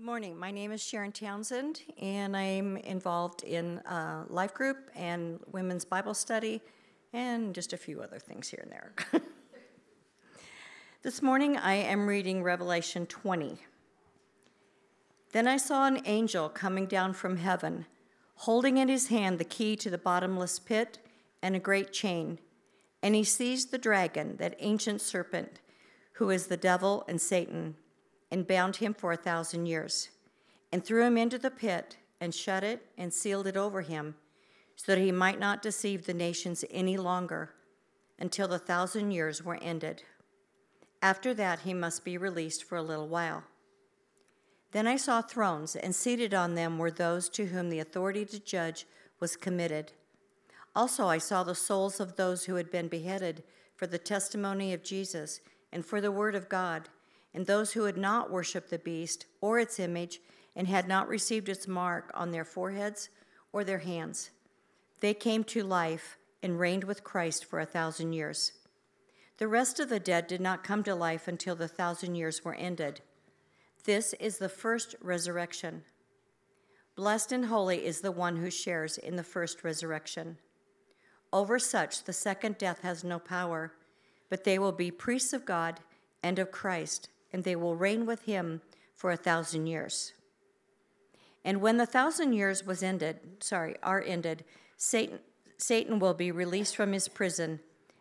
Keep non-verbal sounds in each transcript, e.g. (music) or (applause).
Good morning. My name is Sharon Townsend, and I'm involved in uh, Life Group and Women's Bible Study and just a few other things here and there. (laughs) this morning I am reading Revelation 20. Then I saw an angel coming down from heaven, holding in his hand the key to the bottomless pit and a great chain. And he seized the dragon, that ancient serpent, who is the devil and Satan and bound him for a thousand years, and threw him into the pit, and shut it, and sealed it over him, so that he might not deceive the nations any longer until the thousand years were ended. After that, he must be released for a little while. Then I saw thrones, and seated on them were those to whom the authority to judge was committed. Also, I saw the souls of those who had been beheaded for the testimony of Jesus and for the word of God and those who had not worshipped the beast or its image and had not received its mark on their foreheads or their hands. They came to life and reigned with Christ for a thousand years. The rest of the dead did not come to life until the thousand years were ended. This is the first resurrection. Blessed and holy is the one who shares in the first resurrection. Over such, the second death has no power, but they will be priests of God and of Christ and they will reign with him for a thousand years. And when the thousand years was ended, sorry, are ended, Satan, Satan will be released from his prison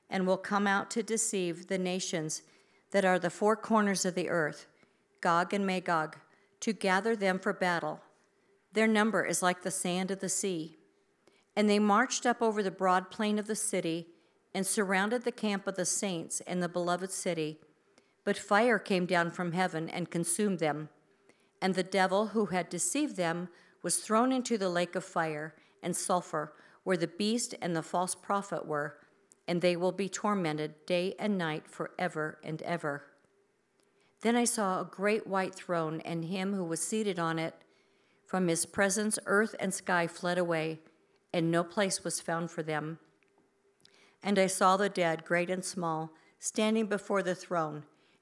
and will come out to deceive the nations that are the four corners of the earth, Gog and Magog, to gather them for battle. Their number is like the sand of the sea. And they marched up over the broad plain of the city and surrounded the camp of the saints and the beloved city but fire came down from heaven and consumed them. And the devil who had deceived them was thrown into the lake of fire and sulfur, where the beast and the false prophet were, and they will be tormented day and night forever and ever. Then I saw a great white throne and him who was seated on it. From his presence, earth and sky fled away, and no place was found for them. And I saw the dead, great and small, standing before the throne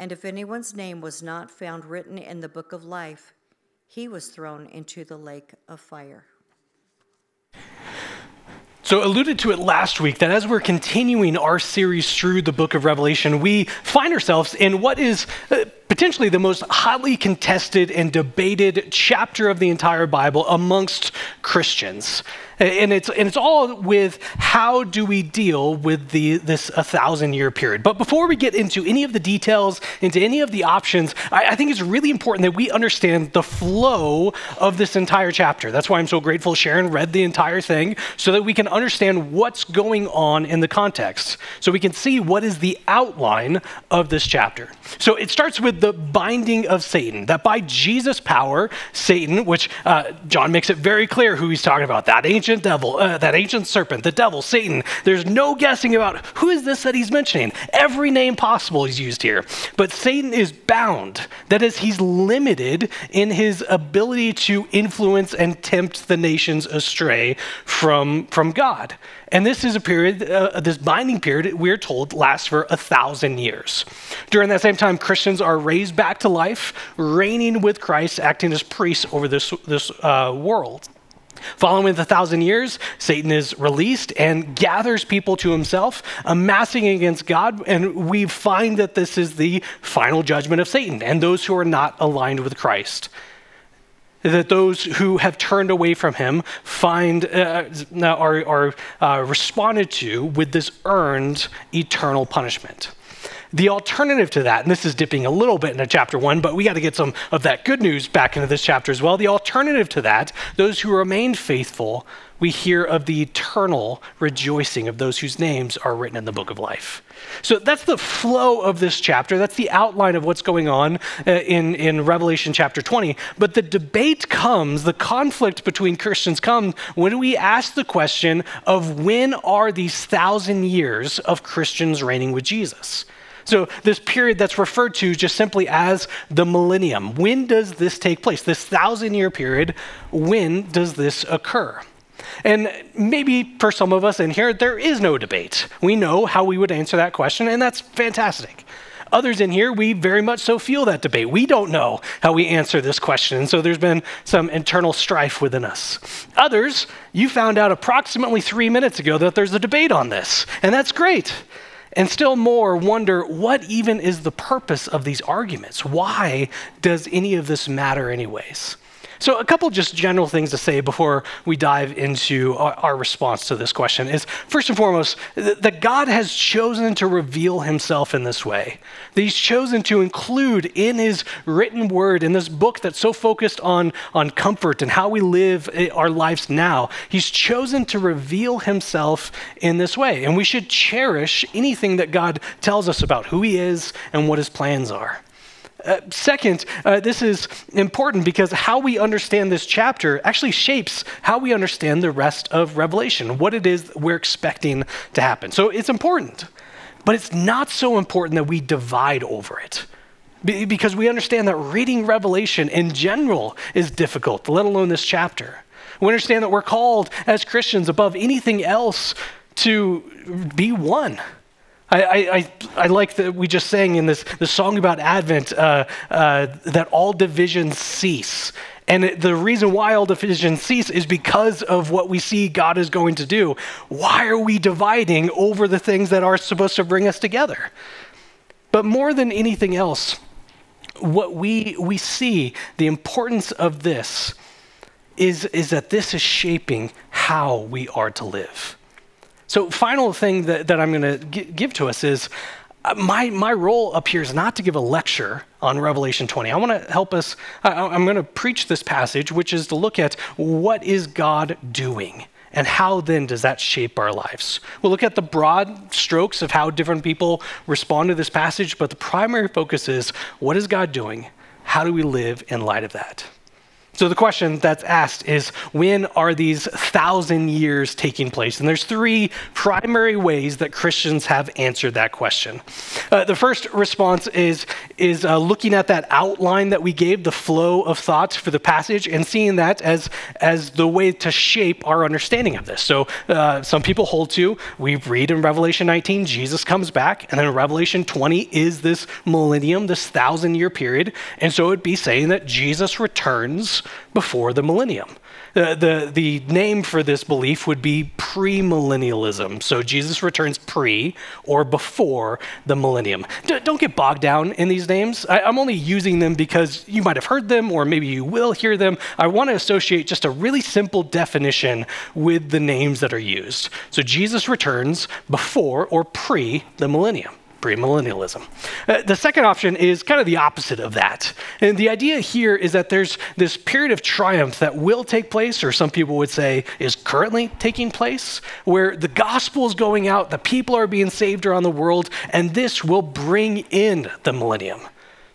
And if anyone's name was not found written in the book of life, he was thrown into the lake of fire. So, alluded to it last week that as we're continuing our series through the book of Revelation, we find ourselves in what is uh, potentially the most hotly contested and debated chapter of the entire Bible amongst Christians. And it's, and it's all with how do we deal with the, this a thousand year period. But before we get into any of the details, into any of the options, I, I think it's really important that we understand the flow of this entire chapter. That's why I'm so grateful Sharon read the entire thing so that we can understand what's going on in the context. So we can see what is the outline of this chapter. So it starts with the binding of Satan, that by Jesus' power, Satan, which uh, John makes it very clear who he's talking about, that ancient devil, uh, that ancient serpent, the devil, Satan. There's no guessing about who is this that he's mentioning. Every name possible is used here. But Satan is bound. That is, he's limited in his ability to influence and tempt the nations astray from, from God. And this is a period, uh, this binding period, we're told, lasts for a thousand years. During that same time, Christians are raised back to life, reigning with Christ, acting as priests over this, this uh, world. Following the thousand years, Satan is released and gathers people to himself, amassing against God. And we find that this is the final judgment of Satan and those who are not aligned with Christ. That those who have turned away from him find uh, are, are uh, responded to with this earned eternal punishment. The alternative to that, and this is dipping a little bit into chapter one, but we got to get some of that good news back into this chapter as well. The alternative to that, those who remain faithful, we hear of the eternal rejoicing of those whose names are written in the book of life. So that's the flow of this chapter. That's the outline of what's going on uh, in, in Revelation chapter 20. But the debate comes, the conflict between Christians comes when we ask the question of when are these thousand years of Christians reigning with Jesus? So, this period that's referred to just simply as the millennium. When does this take place? This thousand year period, when does this occur? And maybe for some of us in here, there is no debate. We know how we would answer that question, and that's fantastic. Others in here, we very much so feel that debate. We don't know how we answer this question, so there's been some internal strife within us. Others, you found out approximately three minutes ago that there's a debate on this, and that's great and still more wonder what even is the purpose of these arguments? Why does any of this matter, anyways? So, a couple just general things to say before we dive into our, response to this question is first and foremost, that God has chosen to reveal himself in this way. That he's chosen to include in his written word, in this book that's so focused on, on comfort and how we live eh, our lives now, he's chosen to reveal himself in this way. And we should cherish anything that God tells us about who he is and what his plans are. Uh, second, uh, this is important because how we understand this chapter actually shapes how we understand the rest of Revelation, what it is we're expecting to happen. So it's important, but it's not so important that we divide over it. because we understand that reading Revelation in general is difficult, let alone this chapter. We understand that we're called as Christians above anything else to be one I, I, I like that we just sang in this, this song about Advent uh, uh, that all divisions cease. And it, the reason why all divisions cease is because of what we see God is going to do. Why are we dividing over the things that are supposed to bring us together? But more than anything else, what we, we see, the importance of this is, is that this is shaping how we are to live. So, final thing that, that I'm going to give to us is uh, my, my role up here is not to give a lecture on Revelation 20. I want to help us, I'm going to preach this passage, which is to look at what is God doing and how then does that shape our lives. We'll look at the broad strokes of how different people respond to this passage, but the primary focus is what is God doing? How do we live in light of that? So the question that's asked is when are these thousand years taking place? And there's three primary ways that Christians have answered that question. Uh, the first response is, is uh, looking at that outline that we gave, the flow of thoughts for the passage, and seeing that as, as the way to shape our understanding of this. So uh, some people hold to, we read in Revelation 19, Jesus comes back, and then Revelation 20 is this millennium, this thousand year period. And so it'd be saying that Jesus returns before the millennium. Uh, the, the name for this belief would be premillennialism. So Jesus returns pre or before the millennium. D- don't get bogged down in these names. I, I'm only using them because you might have heard them or maybe you will hear them. I want to associate just a really simple definition with the names that are used. So Jesus returns before or pre the millennium premillennialism. Uh, the second option is kind of the opposite of that. And the idea here is that there's this period of triumph that will take place, or some people would say is currently taking place, where the gospel is going out, the people are being saved around the world, and this will bring in the millennium.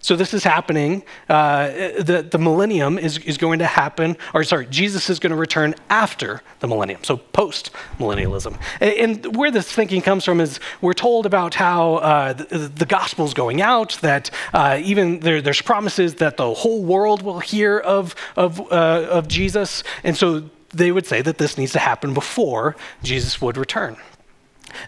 So this is happening. Uh, the, the millennium is, is going to happen, or sorry, Jesus is going to return after the millennium, so post millennialism. And, and, where this thinking comes from is we're told about how uh, the, the gospel's going out, that uh, even there, there's promises that the whole world will hear of, of, uh, of Jesus. And so they would say that this needs to happen before Jesus would return.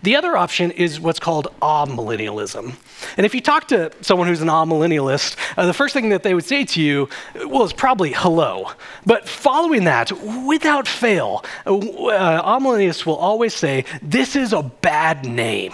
The other option is what's called amillennialism. And if you talk to someone who's an amillennialist, uh, the first thing that they would say to you, well, is probably hello. But following that, without fail, uh, uh amillennialists will always say, this is a bad name.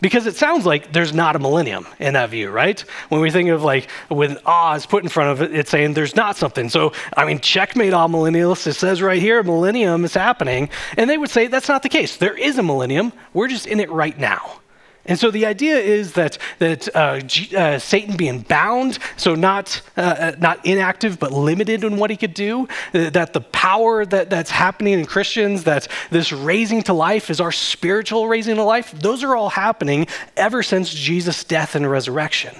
Because it sounds like there's not a millennium in that view, right? When we think of like when is put in front of it, it's saying there's not something. So, I mean, checkmate all millennialists. It says right here, millennium is happening. And they would say that's not the case. There is a millennium. We're just in it right now. And so the idea is that, that uh, G, uh, Satan being bound, so not, uh, uh not inactive, but limited in what he could do, uh, that the power that, that's happening in Christians, that this raising to life is our spiritual raising to life, those are all happening ever since Jesus' death and resurrection.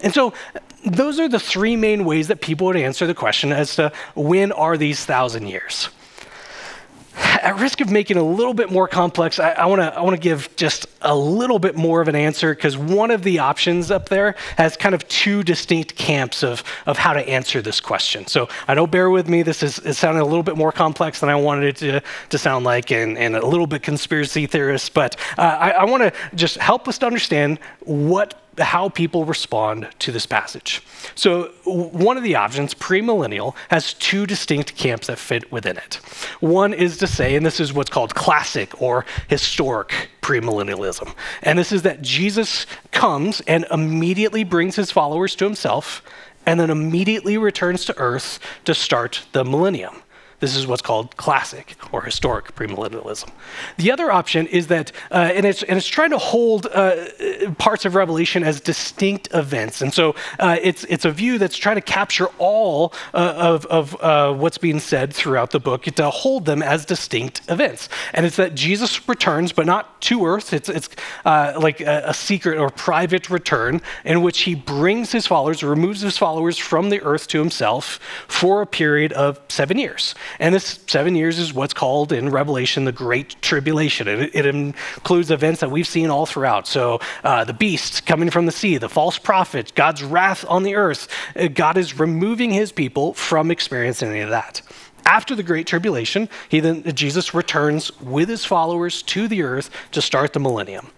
And so those are the three main ways that people would answer the question as to when are these thousand years? At risk of making a little bit more complex, I, I want to give just a little bit more of an answer because one of the options up there has kind of two distinct camps of, of how to answer this question. So I know, bear with me, this is, is sounding a little bit more complex than I wanted it to, to sound like and, and a little bit conspiracy theorist, but uh, I, I want to just help us to understand what how people respond to this passage. So, one of the options, premillennial, has two distinct camps that fit within it. One is to say, and this is what's called classic or historic premillennialism, and this is that Jesus comes and immediately brings his followers to himself and then immediately returns to earth to start the millennium. This is what's called classic or historic premillennialism. The other option is that, uh, and, it's, and it's trying to hold uh, parts of Revelation as distinct events. And so uh, it's, it's a view that's trying to capture all uh, of, of uh, what's being said throughout the book to hold them as distinct events. And it's that Jesus returns, but not to earth. It's, it's uh, like a, a secret or private return in which he brings his followers, removes his followers from the earth to himself for a period of seven years. And this seven years is what's called in Revelation the Great Tribulation. It, it includes events that we've seen all throughout. So uh, the beast coming from the sea, the false prophet, God's wrath on the earth. Uh, God is removing his people from experiencing any of that. After the Great Tribulation, he then, Jesus returns with his followers to the earth to start the millennium.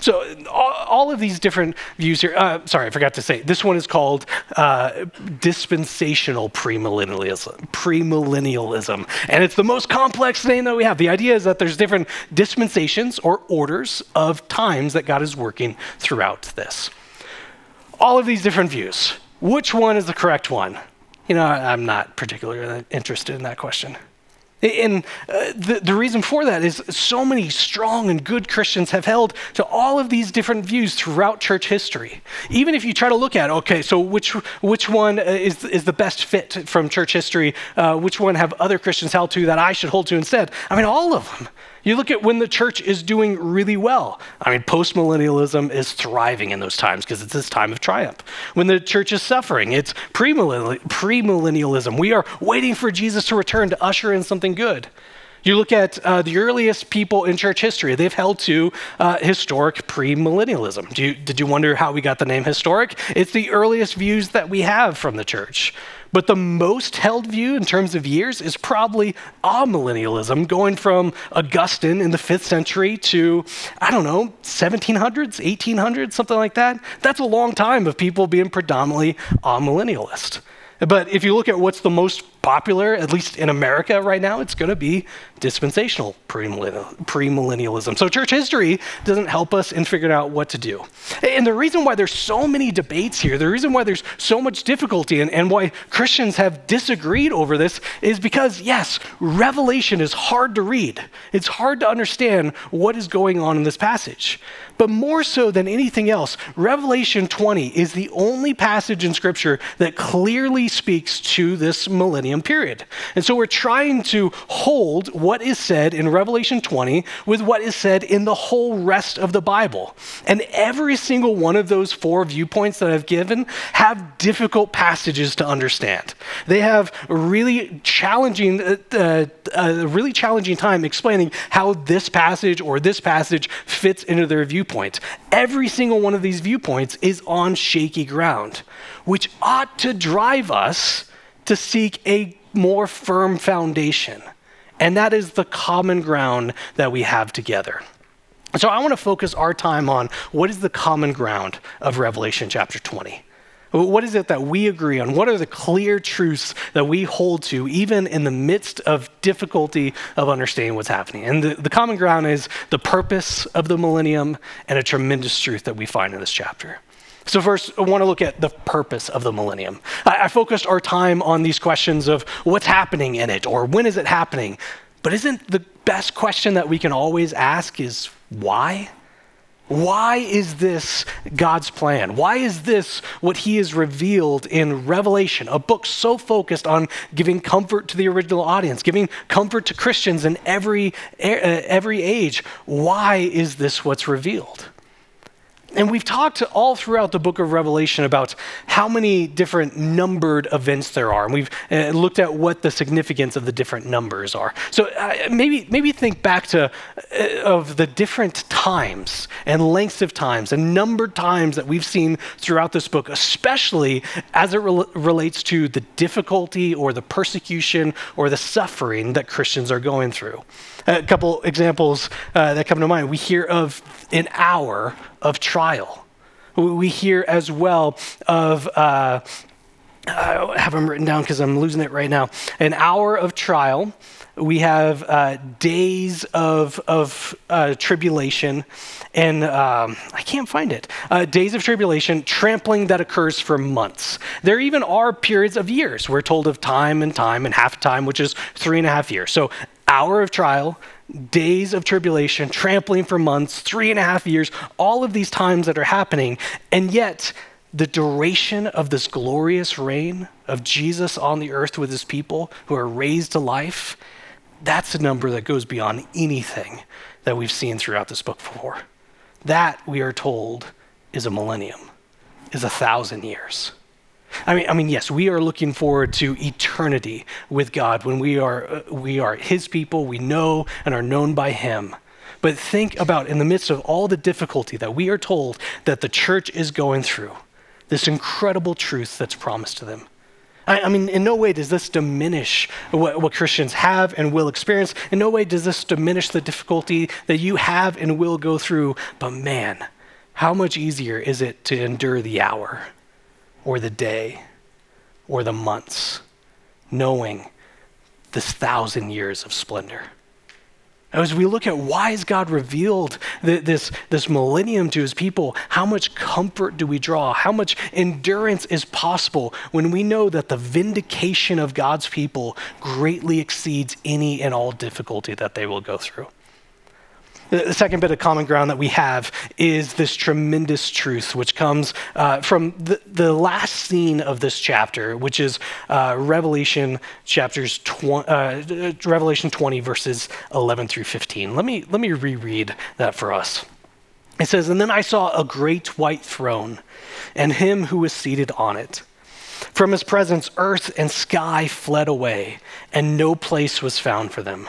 So all, all, of these different views here. Uh, sorry, I forgot to say. This one is called uh, dispensational premillennialism. Premillennialism, and it's the most complex name that we have. The idea is that there's different dispensations or orders of times that God is working throughout this. All of these different views. Which one is the correct one? You know, I'm not particularly interested in that question. And uh, the, the reason for that is so many strong and good Christians have held to all of these different views throughout church history. Even if you try to look at, okay, so which, which one uh, is, is the best fit from church history? Uh, which one have other Christians held to that I should hold to instead? I mean, all of them. You look at when the church is doing really well. I mean, postmillennialism is thriving in those times because it's this time of triumph. When the church is suffering, it's premillennialism. We are waiting for Jesus to return to usher in something good. You look at uh, the earliest people in church history, they've held to uh, historic premillennialism. You, did you wonder how we got the name historic? It's the earliest views that we have from the church. But the most held view in terms of years is probably amillennialism, going from Augustine in the fifth century to, I don't know, 1700s, 1800s, something like that. That's a long time of people being predominantly amillennialist. But if you look at what's the most popular, at least in America right now, it's going to be dispensational premillennialism. So church history doesn't help us in figuring out what to do. And the reason why there's so many debates here, the reason why there's so much difficulty and, and why Christians have disagreed over this is because, yes, Revelation is hard to read. It's hard to understand what is going on in this passage. But more so than anything else, Revelation 20 is the only passage in Scripture that clearly speaks to this millennium period. And so we're trying to hold what is said in Revelation 20 with what is said in the whole rest of the Bible. And every single one of those four viewpoints that I've given have difficult passages to understand. They have really challenging, uh, uh, a really challenging time explaining how this passage or this passage fits into their viewpoint. Every single one of these viewpoints is on shaky ground, which ought to drive us to seek a more firm foundation. And that is the common ground that we have together. So I want to focus our time on what is the common ground of Revelation chapter 20. What is it that we agree on? What are the clear truths that we hold to, even in the midst of difficulty of understanding what's happening? And the, the common ground is the purpose of the millennium and a tremendous truth that we find in this chapter. So, first, I want to look at the purpose of the millennium. I, I focused our time on these questions of what's happening in it or when is it happening. But isn't the best question that we can always ask is why? Why is this God's plan? Why is this what He has revealed in Revelation, a book so focused on giving comfort to the original audience, giving comfort to Christians in every, uh, every age? Why is this what's revealed? And we've talked all throughout the book of Revelation about how many different numbered events there are. And we've uh, looked at what the significance of the different numbers are. So uh, maybe, maybe think back to uh, of the different times and lengths of times and numbered times that we've seen throughout this book, especially as it re- relates to the difficulty or the persecution or the suffering that Christians are going through. A couple examples uh, that come to mind. We hear of an hour of trial. We hear as well of, uh, I have them written down because I'm losing it right now. An hour of trial. We have uh, days of, of uh, tribulation, and um, I can't find it. Uh, days of tribulation, trampling that occurs for months. There even are periods of years. We're told of time and time and half time, which is three and a half years. So hour of trial, days of tribulation, trampling for months, three and a half years, all of these times that are happening. And yet, the duration of this glorious reign of Jesus on the earth with his people who are raised to life, that's a number that goes beyond anything that we've seen throughout this book before. That, we are told, is a millennium, is a thousand years. I mean, I mean, yes, we are looking forward to eternity with God when we are, uh, we are His people, we know and are known by Him. But think about in the midst of all the difficulty that we are told that the church is going through, this incredible truth that's promised to them. I, I mean, in no way does this diminish what, what Christians have and will experience. In no way does this diminish the difficulty that you have and will go through. But man, how much easier is it to endure the hour? Or the day or the months, knowing this thousand years of splendor. As we look at why has God revealed this, this millennium to his people, how much comfort do we draw? How much endurance is possible when we know that the vindication of God's people greatly exceeds any and all difficulty that they will go through? The second bit of common ground that we have is this tremendous truth, which comes uh, from the, the last scene of this chapter, which is uh, Revelation chapters 20, uh, Revelation 20, verses 11 through 15. Let me, let me reread that for us. It says, And then I saw a great white throne, and him who was seated on it. From his presence, earth and sky fled away, and no place was found for them.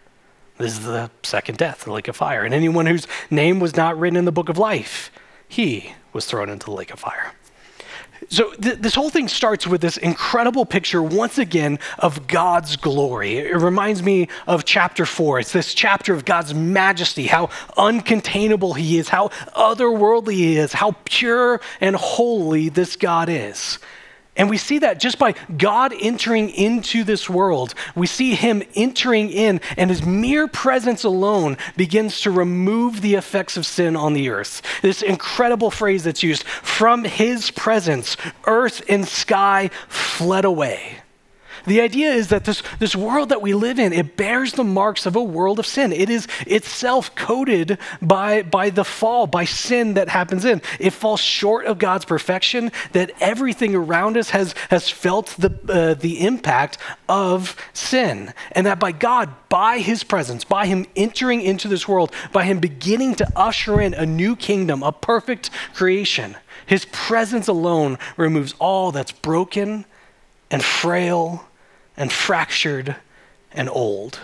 This is the second death, the lake of fire. And anyone whose name was not written in the book of life, he was thrown into the lake of fire. So, th- this whole thing starts with this incredible picture, once again, of God's glory. It reminds me of chapter four. It's this chapter of God's majesty, how uncontainable He is, how otherworldly He is, how pure and holy this God is. And we see that just by God entering into this world. We see him entering in, and his mere presence alone begins to remove the effects of sin on the earth. This incredible phrase that's used from his presence, earth and sky fled away. The idea is that this, this world that we live in, it bears the marks of a world of sin. It is itself coded by, by the fall, by sin that happens in. It falls short of God's perfection, that everything around us has, has felt the, uh, the impact of sin. And that by God, by his presence, by him entering into this world, by him beginning to usher in a new kingdom, a perfect creation, his presence alone removes all that's broken and frail and fractured and old.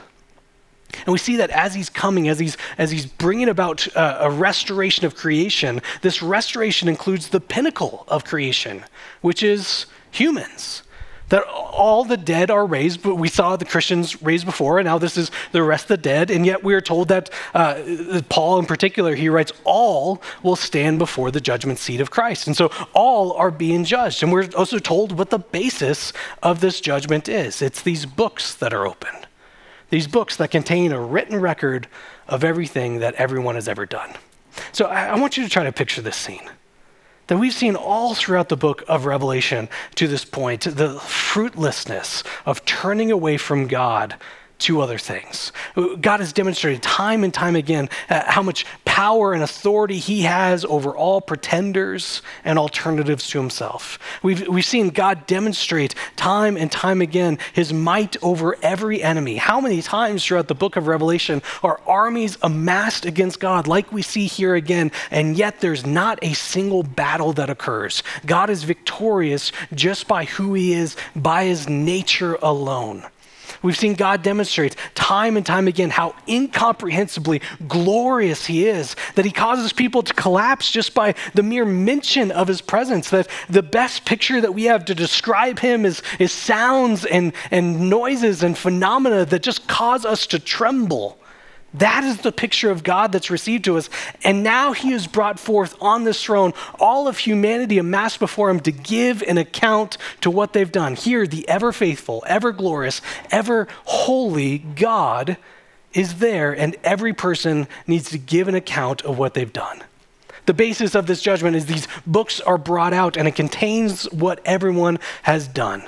And we see that as he's coming, as he's, as he's bringing about uh, a restoration of creation, this restoration includes the pinnacle of creation, which is humans. That all the dead are raised, but we saw the Christians raised before, and now this is the rest of the dead. And yet we are told that uh, Paul, in particular, he writes, all will stand before the judgment seat of Christ. And so all are being judged. And we're also told what the basis of this judgment is it's these books that are open, these books that contain a written record of everything that everyone has ever done. So I, I want you to try to picture this scene that we've seen all throughout the book of Revelation to this point the fruitlessness of turning away from God to other things. God has demonstrated time and time again uh, how much power and authority he has over all pretenders and alternatives to himself. We've, we've seen God demonstrate time and time again his might over every enemy. How many times throughout the book of Revelation are armies amassed against God, like we see here again, and yet there's not a single battle that occurs? God is victorious just by who he is, by his nature alone. We've seen God demonstrate time and time again how incomprehensibly glorious He is, that He causes people to collapse just by the mere mention of His presence. That the best picture that we have to describe Him is, is sounds and, and noises and phenomena that just cause us to tremble. That is the picture of God that's received to us. And now he has brought forth on this throne all of humanity amassed before him to give an account to what they've done. Here, the ever faithful, ever glorious, ever holy God is there, and every person needs to give an account of what they've done. The basis of this judgment is these books are brought out, and it contains what everyone has done.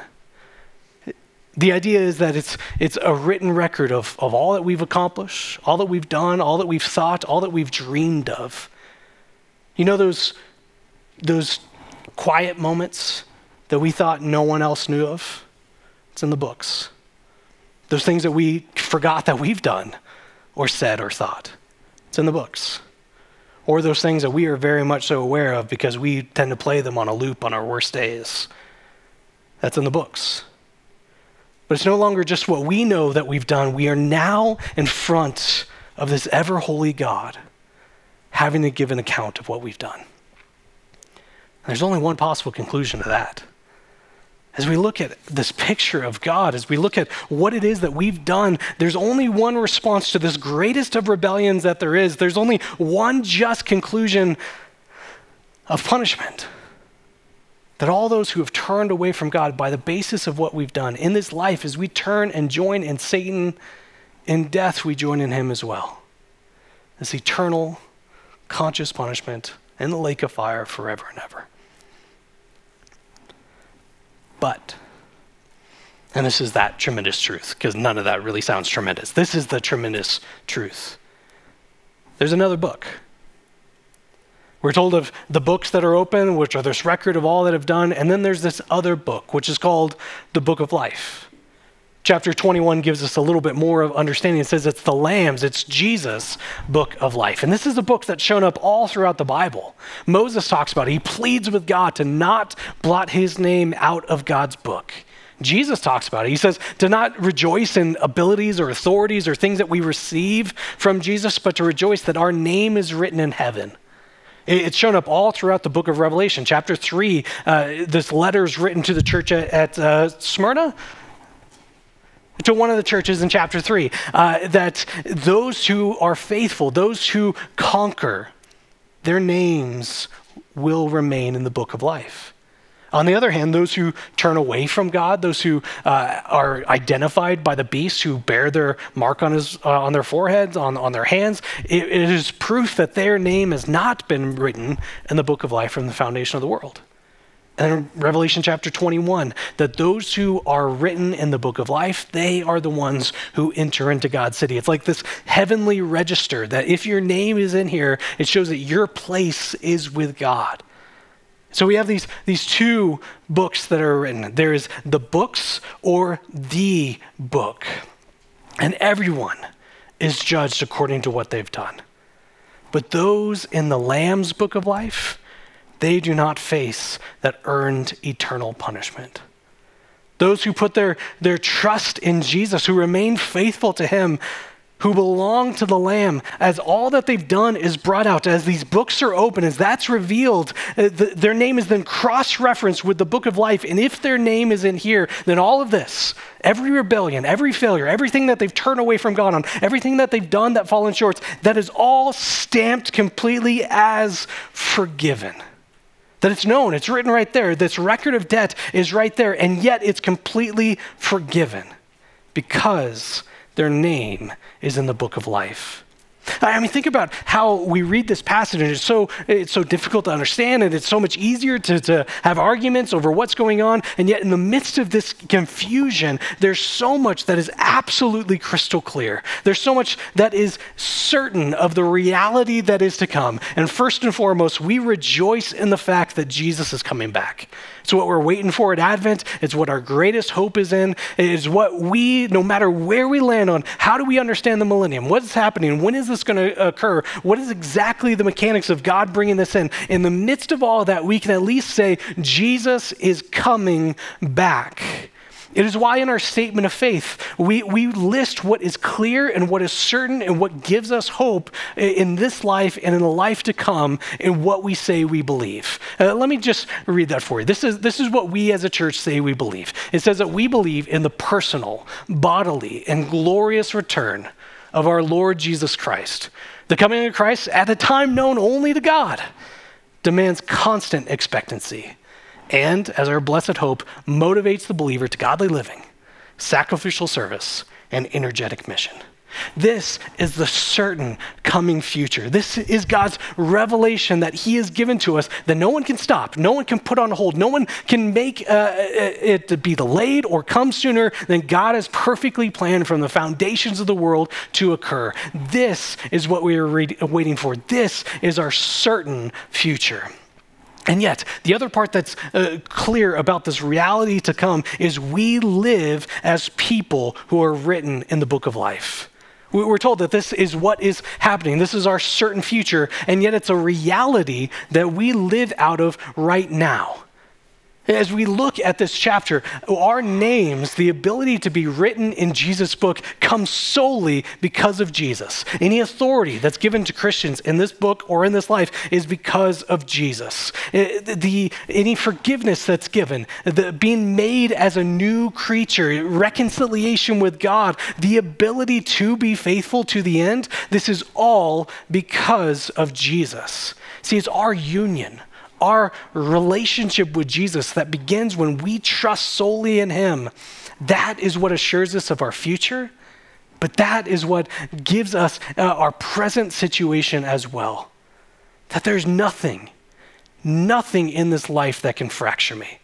The idea is that it's, it's a written record of, of all that we've accomplished, all that we've done, all that we've thought, all that we've dreamed of. You know those, those quiet moments that we thought no one else knew of? It's in the books. Those things that we forgot that we've done or said or thought. It's in the books. Or those things that we are very much so aware of because we tend to play them on a loop on our worst days. That's in the books. But it's no longer just what we know that we've done. We are now in front of this ever holy God, having to give an account of what we've done. there's only one possible conclusion to that. As we look at this picture of God, as we look at what it is that we've done, there's only one response to this greatest of rebellions that there is. There's only one just conclusion of punishment that all those who have turned away from God by the basis of what we've done in this life, as we turn and join in Satan, in death, we join in him as well. This eternal, conscious punishment in the lake of fire forever and ever. But, and this is that tremendous truth, because none of that really sounds tremendous. This is the tremendous truth. There's another book we're told of the books that are open, which are this record of all that have done, and then there's this other book, which is called the Book of Life. Chapter 21 gives us a little bit more of understanding. It says it's the Lamb's, it's Jesus' book of life. And this is a book that's shown up all throughout the Bible. Moses talks about it. He pleads with God to not blot his name out of God's book. Jesus talks about it. He says to not rejoice in abilities or authorities or things that we receive from Jesus, but to rejoice that our name is written in heaven. It's shown up all throughout the book of Revelation. Chapter 3, uh, this letter is written to the church at, at uh, Smyrna, to one of the churches in chapter 3 uh, that those who are faithful, those who conquer, their names will remain in the book of life. On the other hand, those who turn away from God, those who uh, are identified by the beast, who bear their mark on, his, uh, on their foreheads, on, on their hands, it, it is proof that their name has not been written in the book of life from the foundation of the world. And in Revelation chapter 21, that those who are written in the book of life, they are the ones who enter into God's city. It's like this heavenly register that if your name is in here, it shows that your place is with God. So we have these, these two books that are written. There is the books or the book. And everyone is judged according to what they've done. But those in the Lamb's book of life, they do not face that earned eternal punishment. Those who put their, their trust in Jesus, who remain faithful to him, who belong to the Lamb, as all that they've done is brought out, as these books are open, as that's revealed, uh, the, their name is then cross referenced with the book of life. And if their name is in here, then all of this, every rebellion, every failure, everything that they've turned away from God on, everything that they've done that fallen short, that is all stamped completely as forgiven. That it's known, it's written right there. This record of debt is right there, and yet it's completely forgiven because their name is in the book of life. I mean, think about how we read this passage, and it's so, it's so difficult to understand, and it's so much easier to, to have arguments over what's going on. And yet, in the midst of this confusion, there's so much that is absolutely crystal clear. There's so much that is certain of the reality that is to come. And first and foremost, we rejoice in the fact that Jesus is coming back. It's what we're waiting for at Advent. It's what our greatest hope is in. It is what we, no matter where we land on, how do we understand the millennium? What's happening? When is this going to occur? What is exactly the mechanics of God bringing this in? In the midst of all that, we can at least say, Jesus is coming back. It is why in our statement of faith, we, we list what is clear and what is certain and what gives us hope in this life and in the life to come in what we say we believe. Uh, let me just read that for you. This is, this is what we as a church say we believe. It says that we believe in the personal, bodily, and glorious return of our Lord Jesus Christ. The coming of Christ at a time known only to God demands constant expectancy and, as our blessed hope, motivates the believer to godly living, sacrificial service, and energetic mission. This is the certain coming future. This is God's revelation that He has given to us that no one can stop, no one can put on hold, no one can make uh, it to be delayed or come sooner than God has perfectly planned from the foundations of the world to occur. This is what we are re- waiting for. This is our certain future. And yet, the other part that's uh, clear about this reality to come is we live as people who are written in the book of life. We're told that this is what is happening. This is our certain future, and yet it's a reality that we live out of right now. As we look at this chapter, our names, the ability to be written in Jesus' book, comes solely because of Jesus. Any authority that's given to Christians in this book or in this life is because of Jesus. Eh, the, any forgiveness that's given, the being made as a new creature, reconciliation with God, the ability to be faithful to the end, this is all because of Jesus. See, it's our union our relationship with Jesus that begins when we trust solely in Him, that is what assures us of our future, but that is what gives us uh, our present situation as well. That there's nothing, nothing in this life that can fracture me.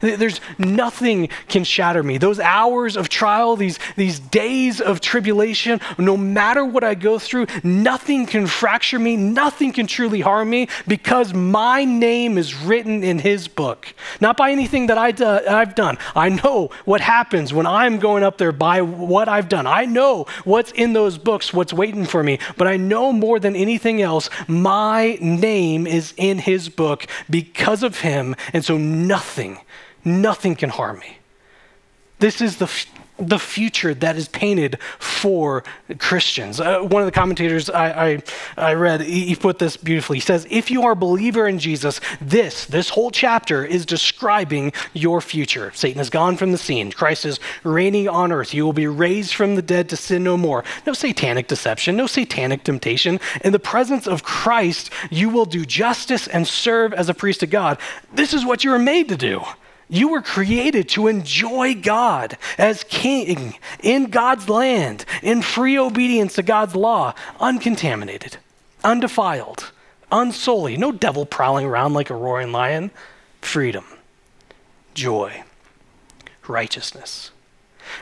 There's nothing can shatter me. Those hours of trial, these, these days of tribulation, no matter what I go through, nothing can fracture me, nothing can truly harm me because my name is written in his book. Not by anything that I do, I've done. I know what happens when I'm going up there by what I've done. I know what's in those books, what's waiting for me. But I know more than anything else, my name is in his book because of him. And so nothing nothing can harm me. This is the, the future that is painted for Christians. Uh, one of the commentators I, I, I read, he, put this beautifully. He says, If you are a believer in Jesus, this, this whole chapter is describing your future. Satan has gone from the scene. Christ is reigning on earth. You will be raised from the dead to sin no more. No satanic deception, no satanic temptation. In the presence of Christ, you will do justice and serve as a priest of God. This is what you were made to do. You were created to enjoy God as king in God's land, in free obedience to God's law, uncontaminated, undefiled, unsullied, no devil prowling around like a roaring lion. Freedom, joy, righteousness.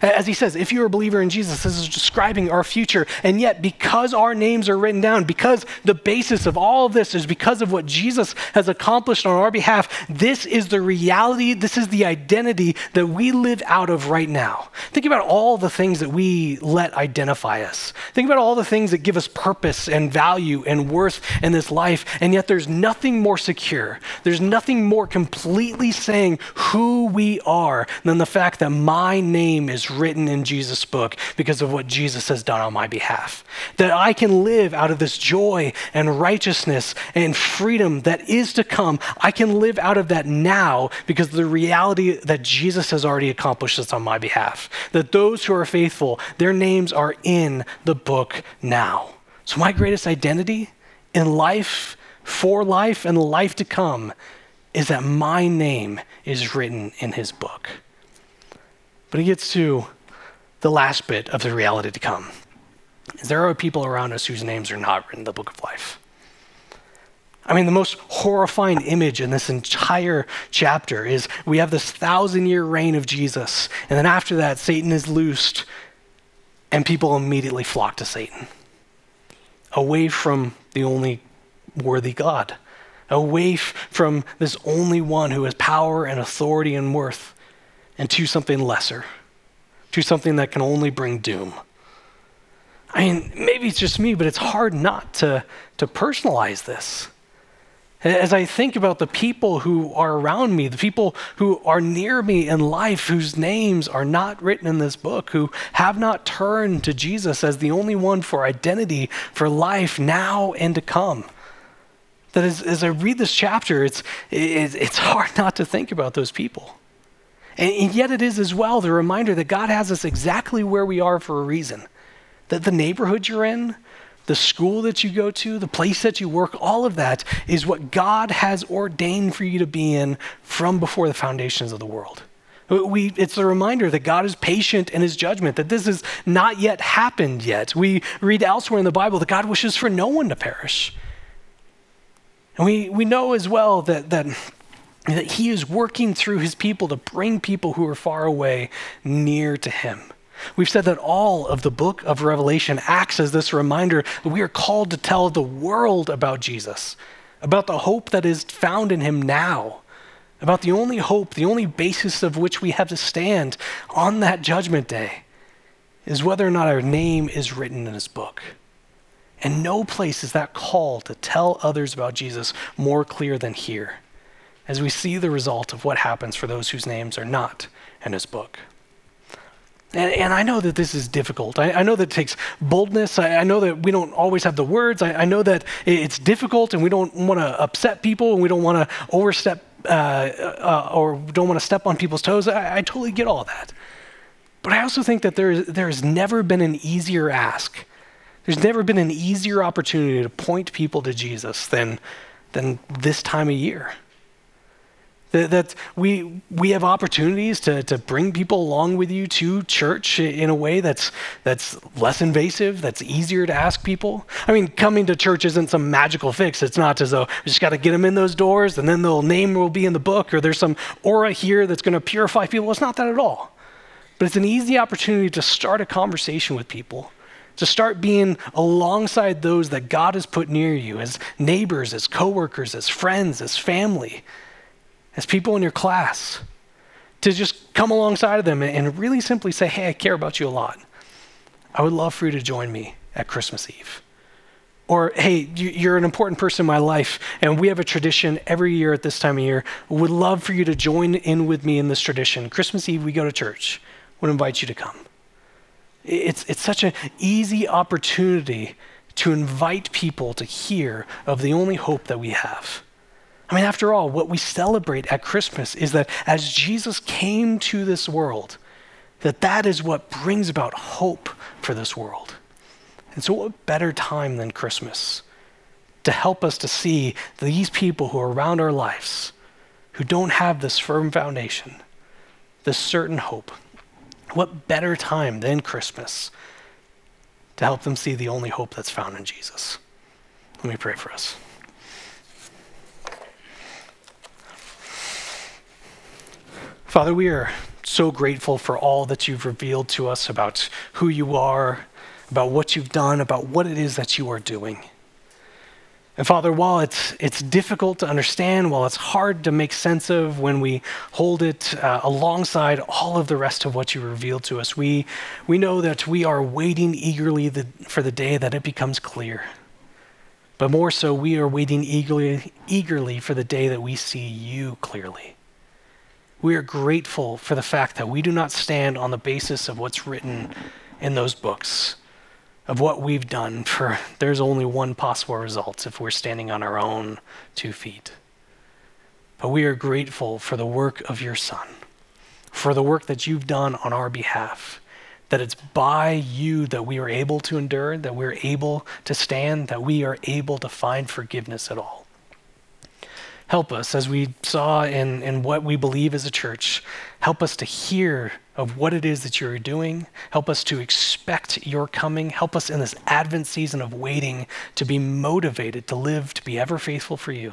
As he says, if you're a believer in Jesus, this is describing our future. And yet, because our names are written down, because the basis of all of this is because of what Jesus has accomplished on our behalf, this is the reality, this is the identity that we live out of right now. Think about all the things that we let identify us. Think about all the things that give us purpose and value and worth in this life. And yet, there's nothing more secure, there's nothing more completely saying who we are than the fact that my name is written in Jesus' book because of what Jesus has done on my behalf. That I can live out of this joy and righteousness and freedom that is to come. I can live out of that now because the reality that Jesus has already accomplished this on my behalf. That those who are faithful, their names are in the book now. So, my greatest identity in life, for life, and life to come is that my name is written in his book. But he gets to the last bit of the reality to come. There are people around us whose names are not written in the book of life. I mean, the most horrifying image in this entire chapter is we have this thousand year reign of Jesus, and then after that, Satan is loosed, and people immediately flock to Satan, away from the only worthy God away from this only one who has power and authority and worth, and to something lesser, to something that can only bring doom. I mean, maybe it's just me, but it's hard not to, to personalize this. As I think about the people who are around me, the people who are near me in life, whose names are not written in this book, who have not turned to Jesus as the only one for identity, for life now and to come that as, as I read this chapter, it's, it, it's hard (laughs) not to think about those people. And, yet, it is as well the reminder that God has us exactly where we are for a reason. That the neighborhood you're in, the school that you go to, the place that you work, all of that is what God has ordained for you to be in from before the foundations of the world. We, it's a reminder that God is patient in his judgment, that this has not yet happened yet. We read elsewhere in the Bible that God wishes for no one to perish. And we, we know as well that, that, that he is working through his people to bring people who are far away near to him. We've said that all of the book of Revelation acts as this reminder that we are called to tell the world about Jesus, about the hope that is found in him now, about the only hope, the only basis of which we have to stand on that judgment day is whether or not our name is written in his book. And no place is that call to tell others about Jesus more clear than here, as we see the result of what happens for those whose names are not in his book. And, and I know that this is difficult. I, I know that it takes boldness. I, I, know that we don't always have the words. I, I know that it's difficult and we don't want to upset people and we don't want to overstep uh, uh, or don't want to step on people's toes. I, totally get all that. But I also think that there, there has never been an easier ask there's never been an easier opportunity to point people to Jesus than, than this time of year. That, that we, we have opportunities to, to bring people along with you to church in a way that's, that's less invasive, that's easier to ask people. I mean, coming to church isn't some magical fix. It's not as though we just got to get them in those doors and then their name will be in the book or there's some aura here that's going to purify people. It's not that at all. But it's an easy opportunity to start a conversation with people to start being alongside those that God has put near you as neighbors, as coworkers, as friends, as family, as people in your class. To just come alongside of them and really simply say, Hey, I care about you a lot. I would love for you to join me at Christmas Eve. Or, hey, you're an important person in my life, and we have a tradition every year at this time of year. Would love for you to join in with me in this tradition. Christmas Eve, we go to church. Would invite you to come. It's, it's such an easy opportunity to invite people to hear of the only hope that we have. I mean, after all, what we celebrate at Christmas is that as Jesus came to this world, that that is what brings about hope for this world. And so what better time than Christmas to help us to see these people who are around our lives who don't have this firm foundation, this certain hope. What better time than Christmas to help them see the only hope that's found in Jesus? Let me pray for us. Father, we are so grateful for all that you've revealed to us about who you are, about what you've done, about what it is that you are doing. And Father, while it's, it's difficult to understand, while it's hard to make sense of when we hold it uh, alongside all of the rest of what you revealed to us, we, we know that we are waiting eagerly the, for the day that it becomes clear. But more so, we are waiting eagerly, eagerly for the day that we see you clearly. We are grateful for the fact that we do not stand on the basis of what's written in those books, of what we've done, for there's only one possible result if we're standing on our own two feet. But we are grateful for the work of your Son, for the work that you've done on our behalf that it's by you that we are able to endure, that we're able to stand, that we are able to find forgiveness at all. Help us, as we saw in, in what we believe as a church, help us to hear of what it is that you're doing. Help us to expect your coming. Help us in this Advent season of waiting to be motivated to live, to be ever faithful for you,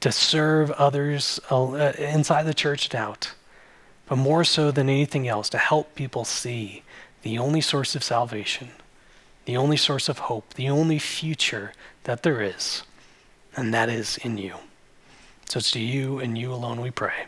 to serve others uh, inside the church and out but more so than anything else, to help people see the only source of salvation, the only source of hope, the only future that there is, and that is in you. So it's to you and you alone we pray.